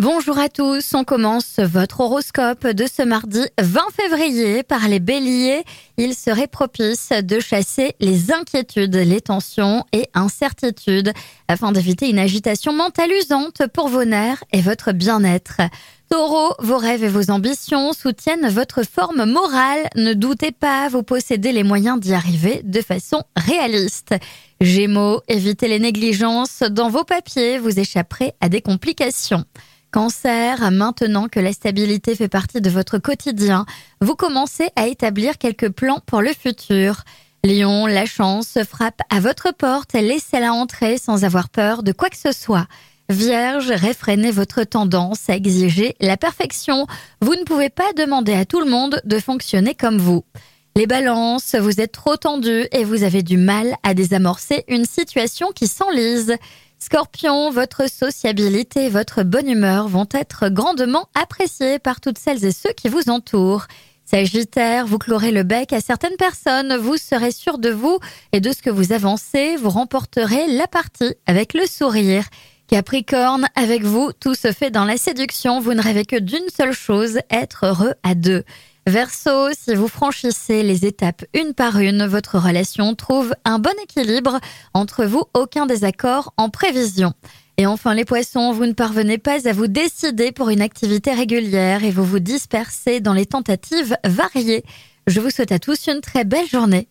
Bonjour à tous, on commence votre horoscope de ce mardi 20 février par les béliers. Il serait propice de chasser les inquiétudes, les tensions et incertitudes afin d'éviter une agitation mentale usante pour vos nerfs et votre bien-être. Taureau, vos rêves et vos ambitions soutiennent votre forme morale. Ne doutez pas, vous possédez les moyens d'y arriver de façon réaliste. Gémeaux, évitez les négligences dans vos papiers, vous échapperez à des complications. Cancer, maintenant que la stabilité fait partie de votre quotidien, vous commencez à établir quelques plans pour le futur. Lion, la chance frappe à votre porte, laissez-la entrer sans avoir peur de quoi que ce soit. Vierge, réfrénez votre tendance à exiger la perfection. Vous ne pouvez pas demander à tout le monde de fonctionner comme vous. Les balances, vous êtes trop tendu et vous avez du mal à désamorcer une situation qui s'enlise. Scorpion, votre sociabilité votre bonne humeur vont être grandement appréciées par toutes celles et ceux qui vous entourent. Sagittaire, vous clorez le bec à certaines personnes, vous serez sûr de vous et de ce que vous avancez, vous remporterez la partie avec le sourire. Capricorne, avec vous, tout se fait dans la séduction, vous ne rêvez que d'une seule chose, être heureux à deux. Verseau, si vous franchissez les étapes une par une, votre relation trouve un bon équilibre entre vous, aucun désaccord en prévision. Et enfin les poissons, vous ne parvenez pas à vous décider pour une activité régulière et vous vous dispersez dans les tentatives variées. Je vous souhaite à tous une très belle journée.